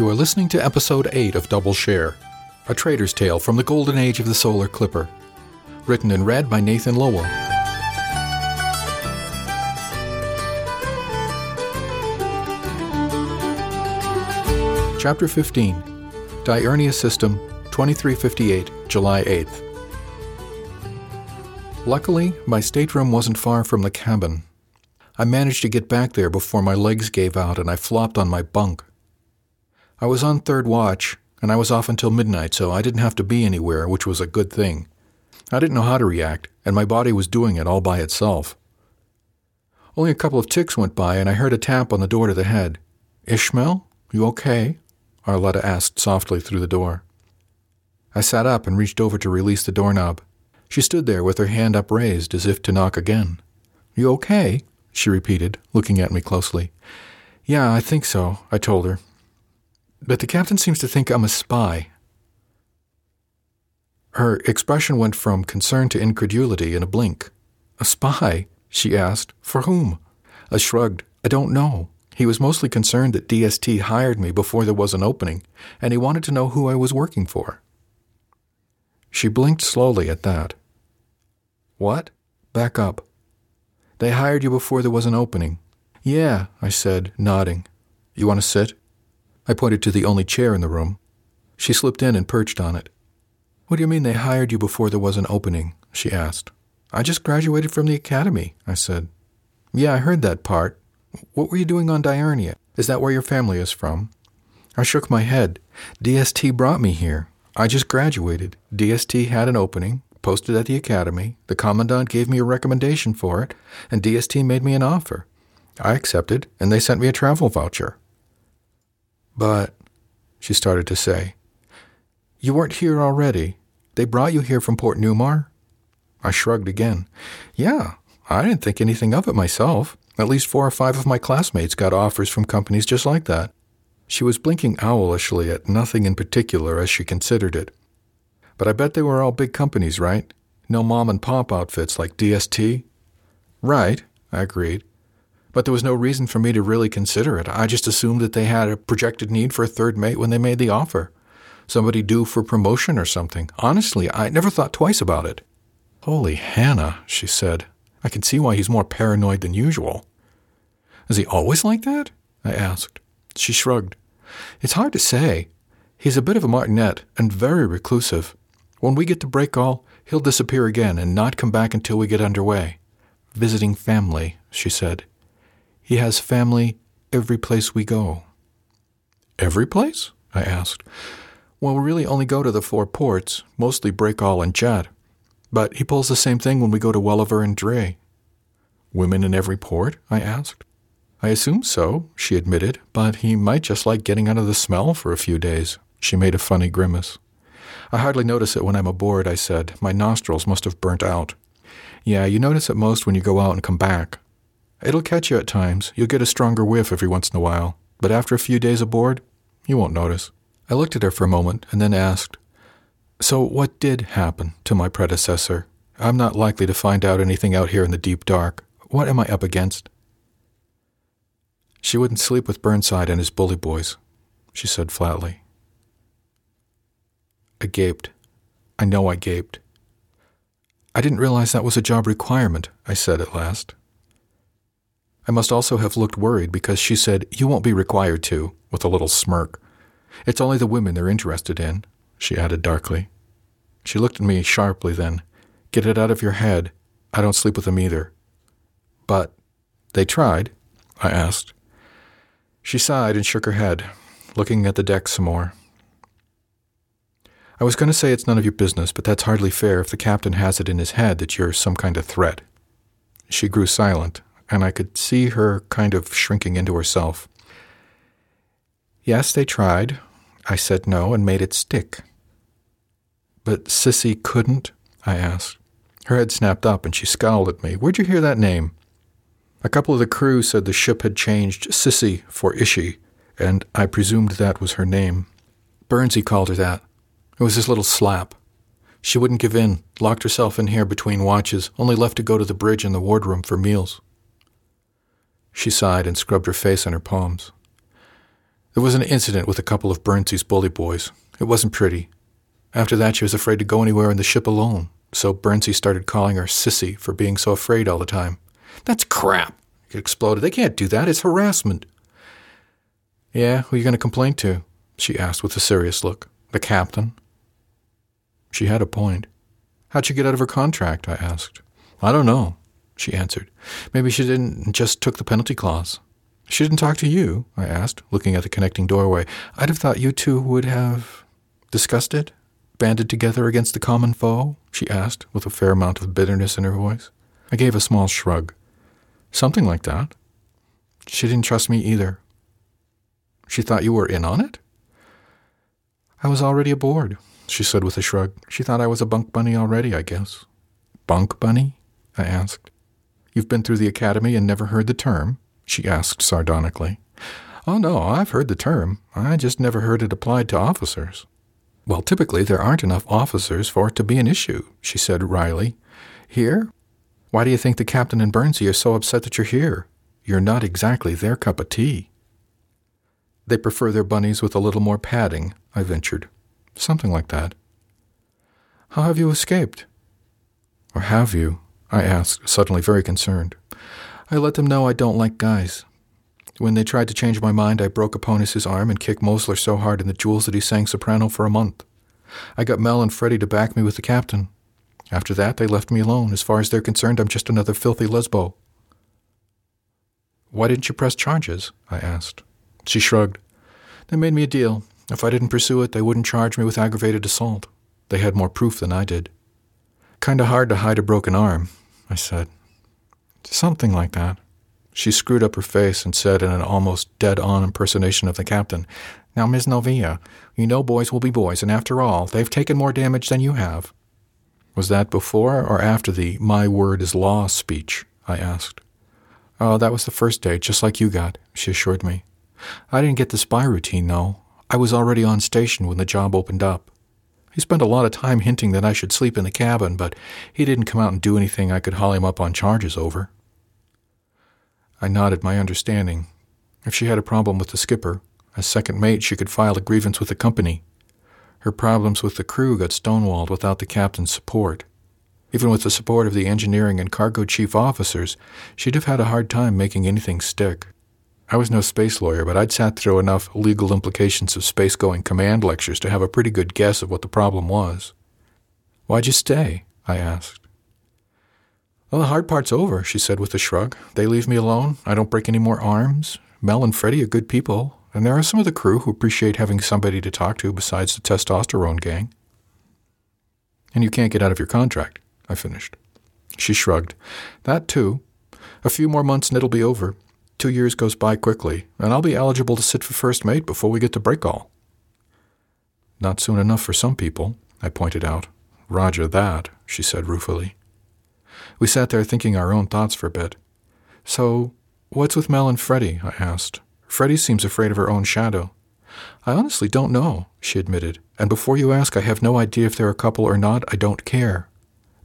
You are listening to episode 8 of Double Share, a trader's tale from the golden age of the solar clipper. Written and read by Nathan Lowell. Chapter 15 Diurnia System, 2358, July 8th. Luckily, my stateroom wasn't far from the cabin. I managed to get back there before my legs gave out and I flopped on my bunk. I was on third watch, and I was off until midnight, so I didn't have to be anywhere, which was a good thing. I didn't know how to react, and my body was doing it all by itself. Only a couple of ticks went by, and I heard a tap on the door to the head. Ishmael, you okay? Arletta asked softly through the door. I sat up and reached over to release the doorknob. She stood there with her hand upraised as if to knock again. You okay? she repeated, looking at me closely. Yeah, I think so, I told her, but the captain seems to think I'm a spy. Her expression went from concern to incredulity in a blink. A spy? she asked. For whom? I shrugged. I don't know. He was mostly concerned that DST hired me before there was an opening, and he wanted to know who I was working for. She blinked slowly at that. What? Back up. They hired you before there was an opening. Yeah, I said, nodding. You want to sit? I pointed to the only chair in the room. She slipped in and perched on it. What do you mean they hired you before there was an opening? she asked. I just graduated from the academy, I said. Yeah, I heard that part. What were you doing on Diurnia? Is that where your family is from? I shook my head. DST brought me here. I just graduated. DST had an opening, posted at the academy. The commandant gave me a recommendation for it, and DST made me an offer. I accepted, and they sent me a travel voucher. But, she started to say, you weren't here already. They brought you here from Port Newmar? I shrugged again. Yeah, I didn't think anything of it myself. At least four or five of my classmates got offers from companies just like that. She was blinking owlishly at nothing in particular as she considered it. But I bet they were all big companies, right? No mom and pop outfits like DST? Right, I agreed but there was no reason for me to really consider it. I just assumed that they had a projected need for a third mate when they made the offer. Somebody due for promotion or something. Honestly, I never thought twice about it. Holy Hannah, she said. I can see why he's more paranoid than usual. Is he always like that? I asked. She shrugged. It's hard to say. He's a bit of a martinet and very reclusive. When we get to Breakall, he'll disappear again and not come back until we get underway. Visiting family, she said. He has family every place we go. Every place? I asked. Well, we really only go to the four ports, mostly Breakall and Jet. But he pulls the same thing when we go to Welliver and Dre. Women in every port? I asked. I assume so, she admitted, but he might just like getting out of the smell for a few days. She made a funny grimace. I hardly notice it when I'm aboard, I said. My nostrils must have burnt out. Yeah, you notice it most when you go out and come back. It'll catch you at times. You'll get a stronger whiff every once in a while. But after a few days aboard, you won't notice. I looked at her for a moment and then asked, So, what did happen to my predecessor? I'm not likely to find out anything out here in the deep dark. What am I up against? She wouldn't sleep with Burnside and his bully boys, she said flatly. I gaped. I know I gaped. I didn't realize that was a job requirement, I said at last. I must also have looked worried because she said, You won't be required to, with a little smirk. It's only the women they're interested in, she added darkly. She looked at me sharply then. Get it out of your head. I don't sleep with them either. But they tried? I asked. She sighed and shook her head, looking at the deck some more. I was going to say it's none of your business, but that's hardly fair if the captain has it in his head that you're some kind of threat. She grew silent, and I could see her kind of shrinking into herself. Yes, they tried. I said no and made it stick. But Sissy couldn't? I asked. Her head snapped up and she scowled at me. Where'd you hear that name? A couple of the crew said the ship had changed Sissy for Ishi, and I presumed that was her name. Burnsy called her that. It was his little slap. She wouldn't give in, locked herself in here between watches, only left to go to the bridge and the wardroom for meals. She sighed and scrubbed her face on her palms. There was an incident with a couple of Burnsy's bully boys. It wasn't pretty. After that, she was afraid to go anywhere in the ship alone, so Burnsy started calling her Sissy for being so afraid all the time. That's crap, he exploded. They can't do that. It's harassment. Yeah, who are you going to complain to? she asked with a serious look. The captain? She had a point. How'd she get out of her contract? I asked. I don't know, she answered. Maybe she didn't just took the penalty clause. She didn't talk to you? I asked, looking at the connecting doorway. I'd have thought you two would have discussed it? Banded together against the common foe? she asked, with a fair amount of bitterness in her voice. I gave a small shrug. Something like that. She didn't trust me either. She thought you were in on it? I was already aboard, she said with a shrug. She thought I was a bunk bunny already, I guess. Bunk bunny? I asked. You've been through the academy and never heard the term? she asked sardonically. Oh, no, I've heard the term. I just never heard it applied to officers. Well, typically there aren't enough officers for it to be an issue, she said wryly. Here? Why do you think the captain and Burnsy are so upset that you're here? You're not exactly their cup of tea. They prefer their bunnies with a little more padding, I ventured. Something like that. How have you escaped? Or have you? I asked, suddenly very concerned. I let them know I don't like guys. When they tried to change my mind, I broke Apones's arm and kicked Mosler so hard in the jewels that he sang soprano for a month. I got Mel and Freddie to back me with the captain. After that, they left me alone. As far as they're concerned, I'm just another filthy lesbo. Why didn't you press charges? I asked. She shrugged. They made me a deal. If I didn't pursue it, they wouldn't charge me with aggravated assault. They had more proof than I did. Kinda hard to hide a broken arm, I said. Something like that. She screwed up her face and said in an almost dead on impersonation of the captain, Now, Miss Novia, you know boys will be boys, and after all, they've taken more damage than you have. Was that before or after the my word is law speech? I asked. Oh, that was the first day, just like you got, she assured me. I didn't get the spy routine, though. I was already on station when the job opened up. He spent a lot of time hinting that I should sleep in the cabin, but he didn't come out and do anything I could haul him up on charges over. I nodded my understanding. If she had a problem with the skipper, as second mate, she could file a grievance with the company. Her problems with the crew got stonewalled without the captain's support. Even with the support of the engineering and cargo chief officers, she'd have had a hard time making anything stick. I was no space lawyer, but I'd sat through enough legal implications of space going command lectures to have a pretty good guess of what the problem was. Why'd you stay? I asked. Well, the hard part's over, she said with a shrug. They leave me alone. I don't break any more arms. Mel and Freddie are good people, and there are some of the crew who appreciate having somebody to talk to besides the testosterone gang. And you can't get out of your contract, I finished. She shrugged. That too. A few more months and it'll be over. Two years goes by quickly, and I'll be eligible to sit for first mate before we get to Breakall. Not soon enough for some people, I pointed out. Roger that, she said ruefully. We sat there thinking our own thoughts for a bit. So, what's with Mel and Freddie? I asked. Freddie seems afraid of her own shadow. I honestly don't know, she admitted. And before you ask, I have no idea if they're a couple or not. I don't care.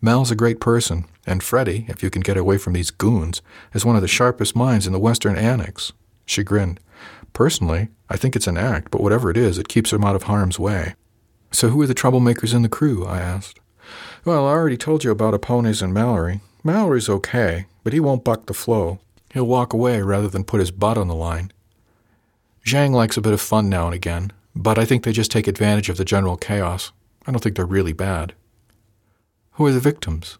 Mel's a great person, and Freddie, if you can get away from these goons, is one of the sharpest minds in the Western Annex. She grinned. Personally, I think it's an act, but whatever it is, it keeps him out of harm's way. So who are the troublemakers in the crew? I asked. Well, I already told you about Apones and Mallory. Mallory's okay, but he won't buck the flow. He'll walk away rather than put his butt on the line. Zhang likes a bit of fun now and again, but I think they just take advantage of the general chaos. I don't think they're really bad. Who are the victims?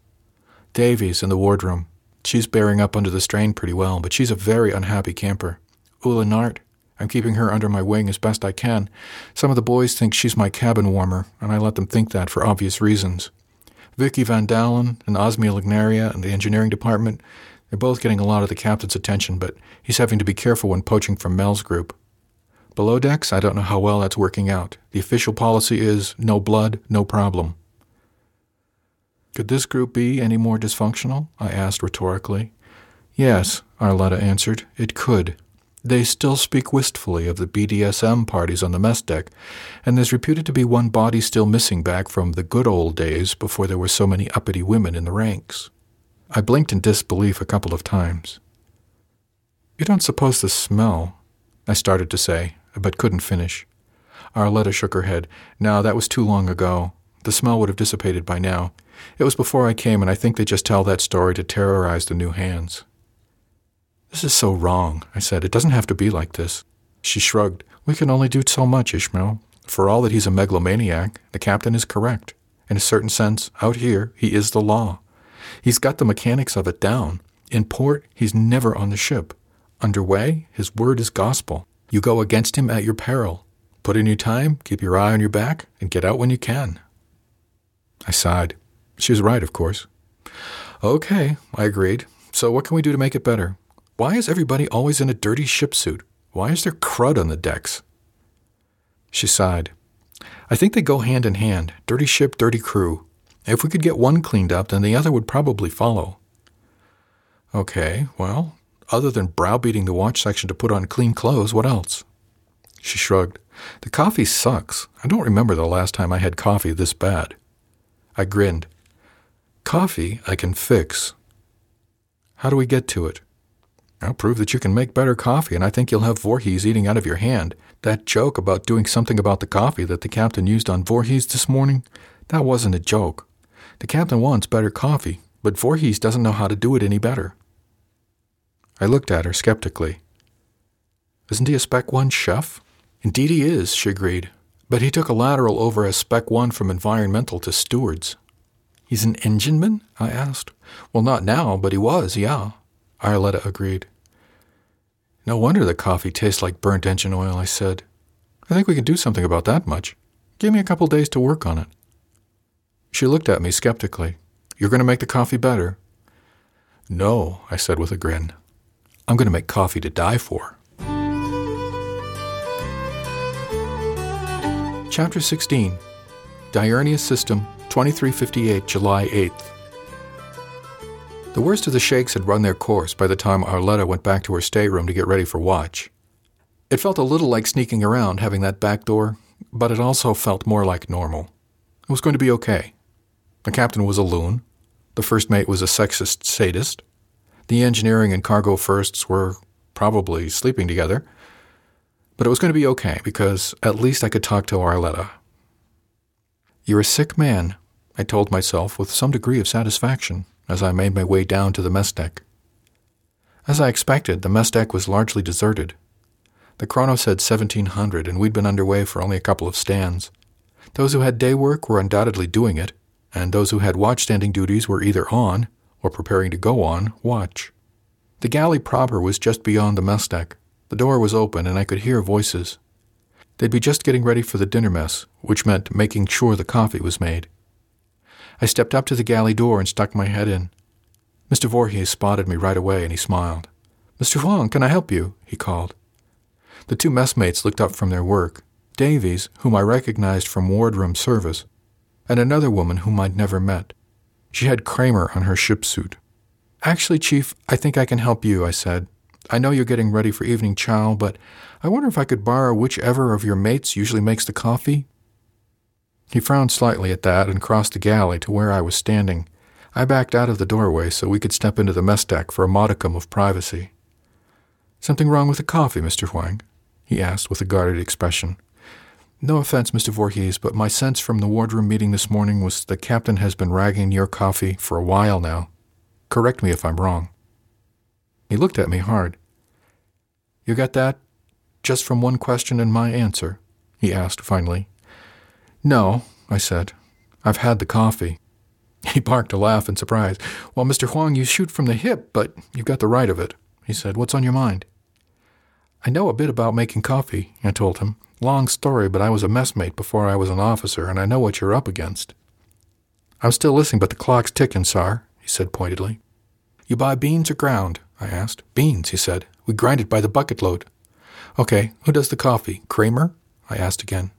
Davies in the wardroom. She's bearing up under the strain pretty well, but she's a very unhappy camper. Ula Nart. I'm keeping her under my wing as best I can. Some of the boys think she's my cabin warmer, and I let them think that for obvious reasons. Vicky Van Dalen and Osmia Lignaria in the engineering department, they're both getting a lot of the captain's attention, but he's having to be careful when poaching from Mel's group. Below decks, I don't know how well that's working out. The official policy is no blood, no problem. Could this group be any more dysfunctional? I asked rhetorically. Yes, Arletta answered. It could. They still speak wistfully of the BDSM parties on the mess deck, and there's reputed to be one body still missing back from the good old days before there were so many uppity women in the ranks. I blinked in disbelief a couple of times. You don't suppose the smell, I started to say, but couldn't finish. Arletta shook her head. No, that was too long ago. The smell would have dissipated by now. It was before I came, and I think they just tell that story to terrorize the new hands. This is so wrong, I said. It doesn't have to be like this. She shrugged. We can only do so much, Ishmael. For all that he's a megalomaniac, the captain is correct. In a certain sense, out here, he is the law. He's got the mechanics of it down. In port, he's never on the ship. Underway, his word is gospel. You go against him at your peril. Put in your time, keep your eye on your back, and get out when you can. I sighed. She was right, of course. Okay, I agreed. So what can we do to make it better? Why is everybody always in a dirty ship suit? Why is there crud on the decks? She sighed. I think they go hand in hand dirty ship, dirty crew. If we could get one cleaned up, then the other would probably follow. Okay, well, other than browbeating the watch section to put on clean clothes, what else? She shrugged. The coffee sucks. I don't remember the last time I had coffee this bad. I grinned. Coffee I can fix. How do we get to it? I'll prove that you can make better coffee, and I think you'll have Voorhees eating out of your hand. That joke about doing something about the coffee that the captain used on Voorhees this morning, that wasn't a joke. The captain wants better coffee, but Voorhees doesn't know how to do it any better. I looked at her skeptically. Isn't he a Spec 1 chef? Indeed he is, she agreed. But he took a lateral over as Spec 1 from environmental to stewards. He's an engineman? I asked. Well, not now, but he was, yeah. Arletta agreed. No wonder the coffee tastes like burnt engine oil, I said. I think we can do something about that much. Give me a couple days to work on it. She looked at me skeptically. You're going to make the coffee better? No, I said with a grin. I'm going to make coffee to die for. Chapter 16 Diurnia System, 2358, July 8th. The worst of the shakes had run their course by the time Arletta went back to her stateroom to get ready for watch. It felt a little like sneaking around having that back door, but it also felt more like normal. It was going to be okay. The captain was a loon. The first mate was a sexist sadist. The engineering and cargo firsts were probably sleeping together. But it was going to be okay because at least I could talk to Arletta. You're a sick man, I told myself with some degree of satisfaction as I made my way down to the mess deck. As I expected, the mess deck was largely deserted. The chrono said 1700, and we'd been underway for only a couple of stands. Those who had day work were undoubtedly doing it, and those who had watch-standing duties were either on, or preparing to go on, watch. The galley proper was just beyond the mess deck. The door was open, and I could hear voices. They'd be just getting ready for the dinner mess, which meant making sure the coffee was made. I stepped up to the galley door and stuck my head in. Mr. Voorhees spotted me right away and he smiled. Mr. Wang, can I help you? he called. The two messmates looked up from their work Davies, whom I recognized from wardroom service, and another woman whom I'd never met. She had Kramer on her ship suit. Actually, Chief, I think I can help you, I said. I know you're getting ready for evening chow, but I wonder if I could borrow whichever of your mates usually makes the coffee? He frowned slightly at that and crossed the galley to where I was standing. I backed out of the doorway so we could step into the mess deck for a modicum of privacy. Something wrong with the coffee, Mr. Wang? he asked with a guarded expression. No offense, Mr. Voorhees, but my sense from the wardroom meeting this morning was the captain has been ragging your coffee for a while now. Correct me if I'm wrong. He looked at me hard. You got that? Just from one question and my answer? he asked finally. No, I said. I've had the coffee. He barked a laugh in surprise. Well, Mr. Wang, you shoot from the hip, but you've got the right of it, he said. What's on your mind? I know a bit about making coffee, I told him. Long story, but I was a messmate before I was an officer, and I know what you're up against. I'm still listening, but the clock's ticking, sir, he said pointedly. You buy beans or ground? I asked. Beans, he said. We grind it by the bucket load. Okay, who does the coffee? Kramer? I asked again.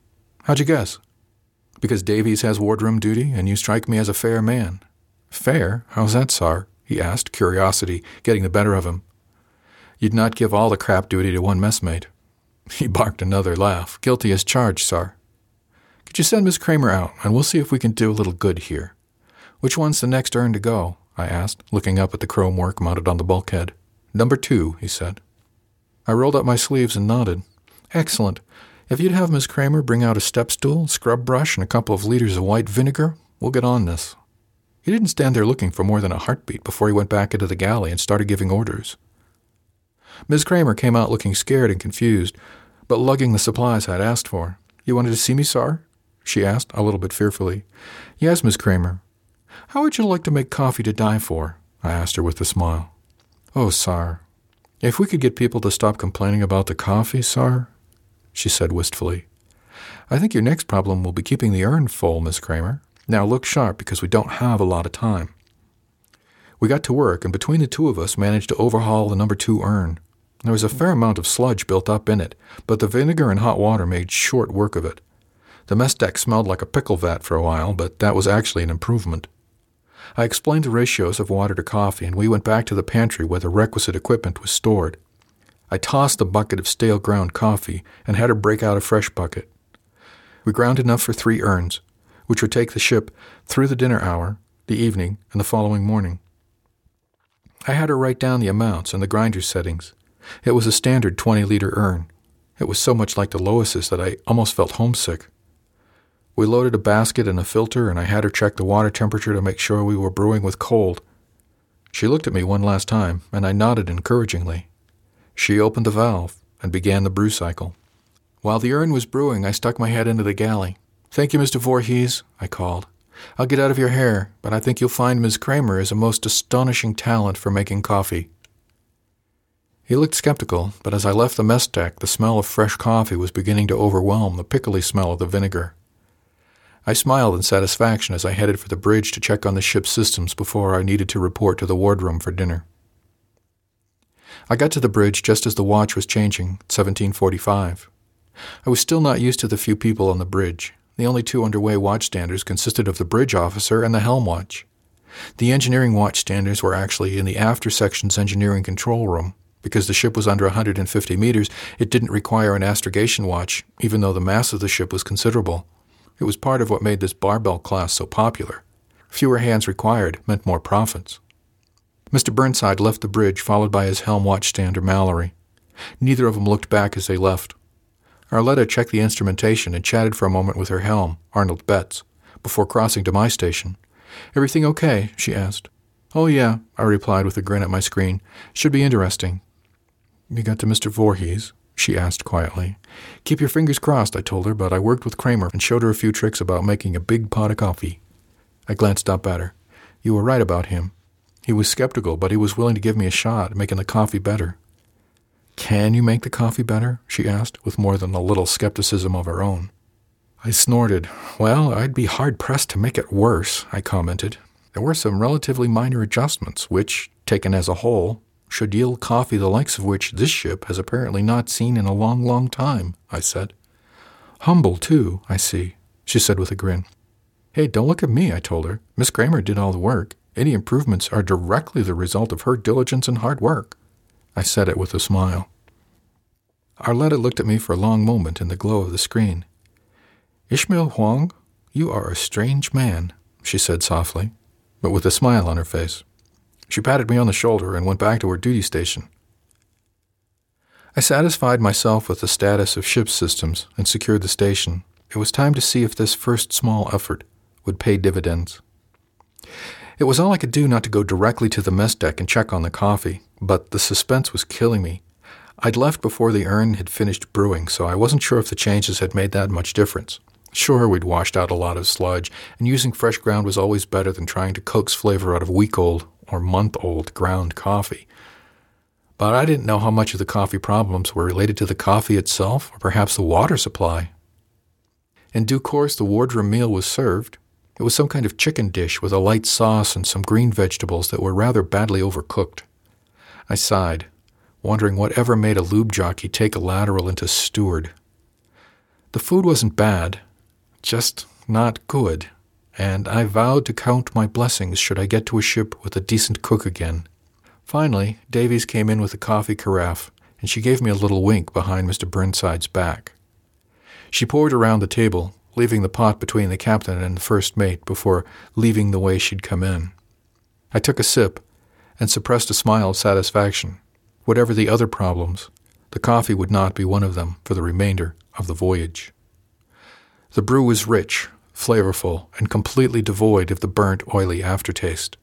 How'd you guess? Because Davies has wardroom duty, and you strike me as a fair man. Fair? How's that, sir? he asked, curiosity getting the better of him. You'd not give all the crap duty to one messmate. He barked another laugh. Guilty as charged, sir. Could you send Miss Kramer out, and we'll see if we can do a little good here. Which one's the next urn to go? I asked, looking up at the chrome work mounted on the bulkhead. Number two, he said. I rolled up my sleeves and nodded. Excellent. If you'd have Miss Kramer bring out a step stool, scrub brush, and a couple of liters of white vinegar, we'll get on this. He didn't stand there looking for more than a heartbeat before he went back into the galley and started giving orders. Miss Kramer came out looking scared and confused, but lugging the supplies I'd asked for. You wanted to see me, sir? she asked, a little bit fearfully. Yes, Miss Kramer. How would you like to make coffee to die for? I asked her with a smile. Oh, sir, if we could get people to stop complaining about the coffee, sir, she said wistfully. I think your next problem will be keeping the urn full, Miss Kramer. Now look sharp because we don't have a lot of time. We got to work, and between the two of us managed to overhaul the number two urn. There was a fair amount of sludge built up in it, but the vinegar and hot water made short work of it. The mess deck smelled like a pickle vat for a while, but that was actually an improvement. I explained the ratios of water to coffee, and we went back to the pantry where the requisite equipment was stored. I tossed the bucket of stale ground coffee and had her break out a fresh bucket. We ground enough for three urns, which would take the ship through the dinner hour, the evening, and the following morning. I had her write down the amounts and the grinder settings. It was a standard 20 liter urn. It was so much like the Lois's that I almost felt homesick. We loaded a basket and a filter, and I had her check the water temperature to make sure we were brewing with cold. She looked at me one last time, and I nodded encouragingly. She opened the valve and began the brew cycle. While the urn was brewing, I stuck my head into the galley. Thank you, Mr. Voorhees, I called. I'll get out of your hair, but I think you'll find Miss Kramer is a most astonishing talent for making coffee. He looked skeptical, but as I left the mess deck, the smell of fresh coffee was beginning to overwhelm the pickly smell of the vinegar. I smiled in satisfaction as I headed for the bridge to check on the ship's systems before I needed to report to the wardroom for dinner. I got to the bridge just as the watch was changing, 1745. I was still not used to the few people on the bridge. The only two underway watchstanders consisted of the bridge officer and the helm watch. The engineering watchstanders were actually in the after section's engineering control room, because the ship was under 150 meters, it didn't require an astrogation watch, even though the mass of the ship was considerable. It was part of what made this barbell class so popular. Fewer hands required meant more profits. Mr. Burnside left the bridge, followed by his helm watchstander Mallory. Neither of them looked back as they left. Arletta checked the instrumentation and chatted for a moment with her helm, Arnold Betts, before crossing to my station. Everything okay? she asked. Oh, yeah, I replied with a grin at my screen. Should be interesting. You got to Mr. Voorhees? she asked quietly. Keep your fingers crossed, I told her, but I worked with Kramer and showed her a few tricks about making a big pot of coffee. I glanced up at her. You were right about him. He was skeptical, but he was willing to give me a shot at making the coffee better. Can you make the coffee better? she asked, with more than a little skepticism of her own. I snorted. Well, I'd be hard pressed to make it worse, I commented. There were some relatively minor adjustments, which, taken as a whole, should yield coffee the likes of which this ship has apparently not seen in a long, long time, I said. Humble, too, I see, she said with a grin. Hey, don't look at me, I told her. Miss Kramer did all the work. Any improvements are directly the result of her diligence and hard work. I said it with a smile. Arletta looked at me for a long moment in the glow of the screen. Ishmael Wang, you are a strange man, she said softly, but with a smile on her face. She patted me on the shoulder and went back to her duty station. I satisfied myself with the status of ship systems and secured the station. It was time to see if this first small effort would pay dividends. It was all I could do not to go directly to the mess deck and check on the coffee, but the suspense was killing me. I'd left before the urn had finished brewing, so I wasn't sure if the changes had made that much difference. Sure, we'd washed out a lot of sludge, and using fresh ground was always better than trying to coax flavor out of week old or month old ground coffee. But I didn't know how much of the coffee problems were related to the coffee itself or perhaps the water supply. In due course, the wardroom meal was served. It was some kind of chicken dish with a light sauce and some green vegetables that were rather badly overcooked. I sighed, wondering whatever made a lube jockey take a lateral into steward. The food wasn't bad, just not good, and I vowed to count my blessings should I get to a ship with a decent cook again. Finally, Davies came in with a coffee carafe, and she gave me a little wink behind Mr. Burnside's back. She poured around the table, leaving the pot between the captain and the first mate before leaving the way she'd come in. I took a sip and suppressed a smile of satisfaction. Whatever the other problems, the coffee would not be one of them for the remainder of the voyage. The brew was rich, flavorful, and completely devoid of the burnt, oily aftertaste.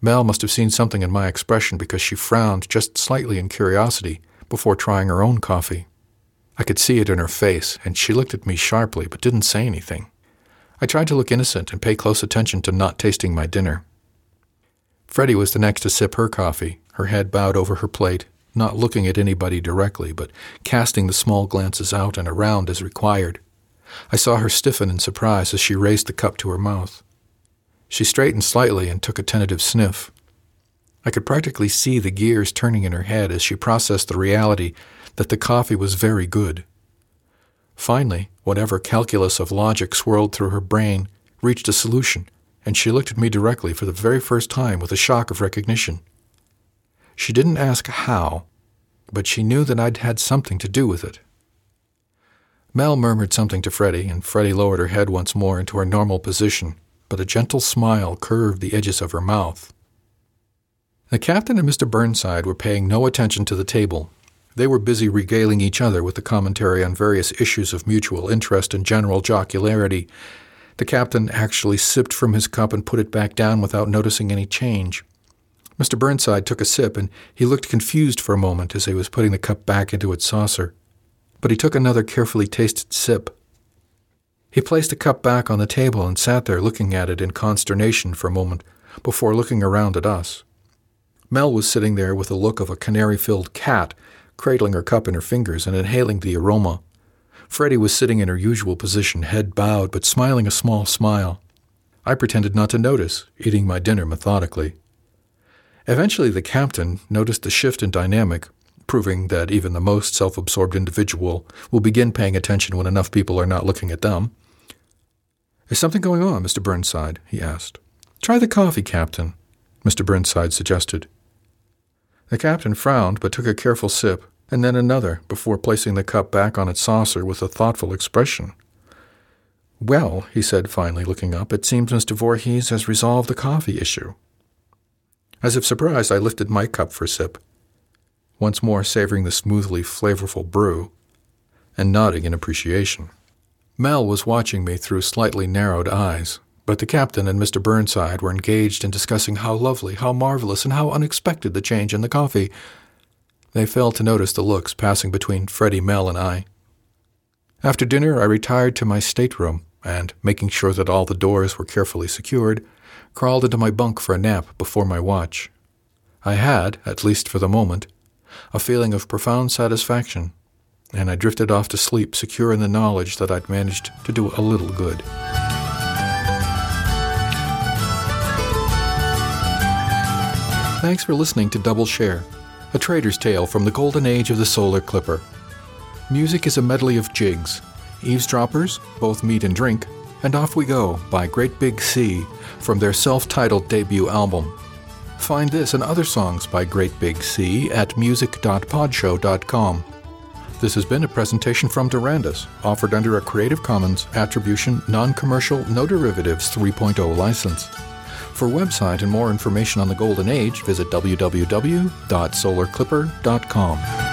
Mel must have seen something in my expression because she frowned just slightly in curiosity before trying her own coffee. I could see it in her face, and she looked at me sharply but didn't say anything. I tried to look innocent and pay close attention to not tasting my dinner. Freddie was the next to sip her coffee, her head bowed over her plate, not looking at anybody directly, but casting the small glances out and around as required. I saw her stiffen in surprise as she raised the cup to her mouth. She straightened slightly and took a tentative sniff. I could practically see the gears turning in her head as she processed the reality that the coffee was very good. Finally, whatever calculus of logic swirled through her brain reached a solution, and she looked at me directly for the very first time with a shock of recognition. She didn't ask how, but she knew that I'd had something to do with it. Mel murmured something to Freddie, and Freddie lowered her head once more into her normal position, but a gentle smile curved the edges of her mouth. The captain and Mr. Burnside were paying no attention to the table. They were busy regaling each other with the commentary on various issues of mutual interest and general jocularity. The captain actually sipped from his cup and put it back down without noticing any change. Mr. Burnside took a sip, and he looked confused for a moment as he was putting the cup back into its saucer but he took another carefully tasted sip. He placed the cup back on the table and sat there looking at it in consternation for a moment before looking around at us. Mel was sitting there with the look of a canary filled cat, cradling her cup in her fingers and inhaling the aroma. Freddie was sitting in her usual position, head bowed, but smiling a small smile. I pretended not to notice, eating my dinner methodically. Eventually, the captain noticed the shift in dynamic proving that even the most self absorbed individual will begin paying attention when enough people are not looking at them. Is something going on, Mr. Burnside? he asked. Try the coffee, Captain, Mr. Burnside suggested. The captain frowned but took a careful sip, and then another, before placing the cup back on its saucer with a thoughtful expression. Well, he said finally, looking up, it seems Mr. Voorhees has resolved the coffee issue. As if surprised, I lifted my cup for a sip once more savoring the smoothly flavorful brew, and nodding in appreciation. Mel was watching me through slightly narrowed eyes, but the captain and Mr. Burnside were engaged in discussing how lovely, how marvelous, and how unexpected the change in the coffee. They failed to notice the looks passing between Freddie, Mel, and I. After dinner, I retired to my stateroom and, making sure that all the doors were carefully secured, crawled into my bunk for a nap before my watch. I had, at least for the moment, a feeling of profound satisfaction, and I drifted off to sleep secure in the knowledge that I'd managed to do a little good. thanks for listening to Double Share, a trader's tale from the golden age of the solar clipper. Music is a medley of jigs, eavesdroppers, both meat and drink, and Off We Go by Great Big Sea from their self titled debut album. Find this and other songs by Great Big Sea at music.podshow.com. This has been a presentation from Durandus, offered under a Creative Commons Attribution Non Commercial No Derivatives 3.0 license. For website and more information on the Golden Age, visit www.solarclipper.com.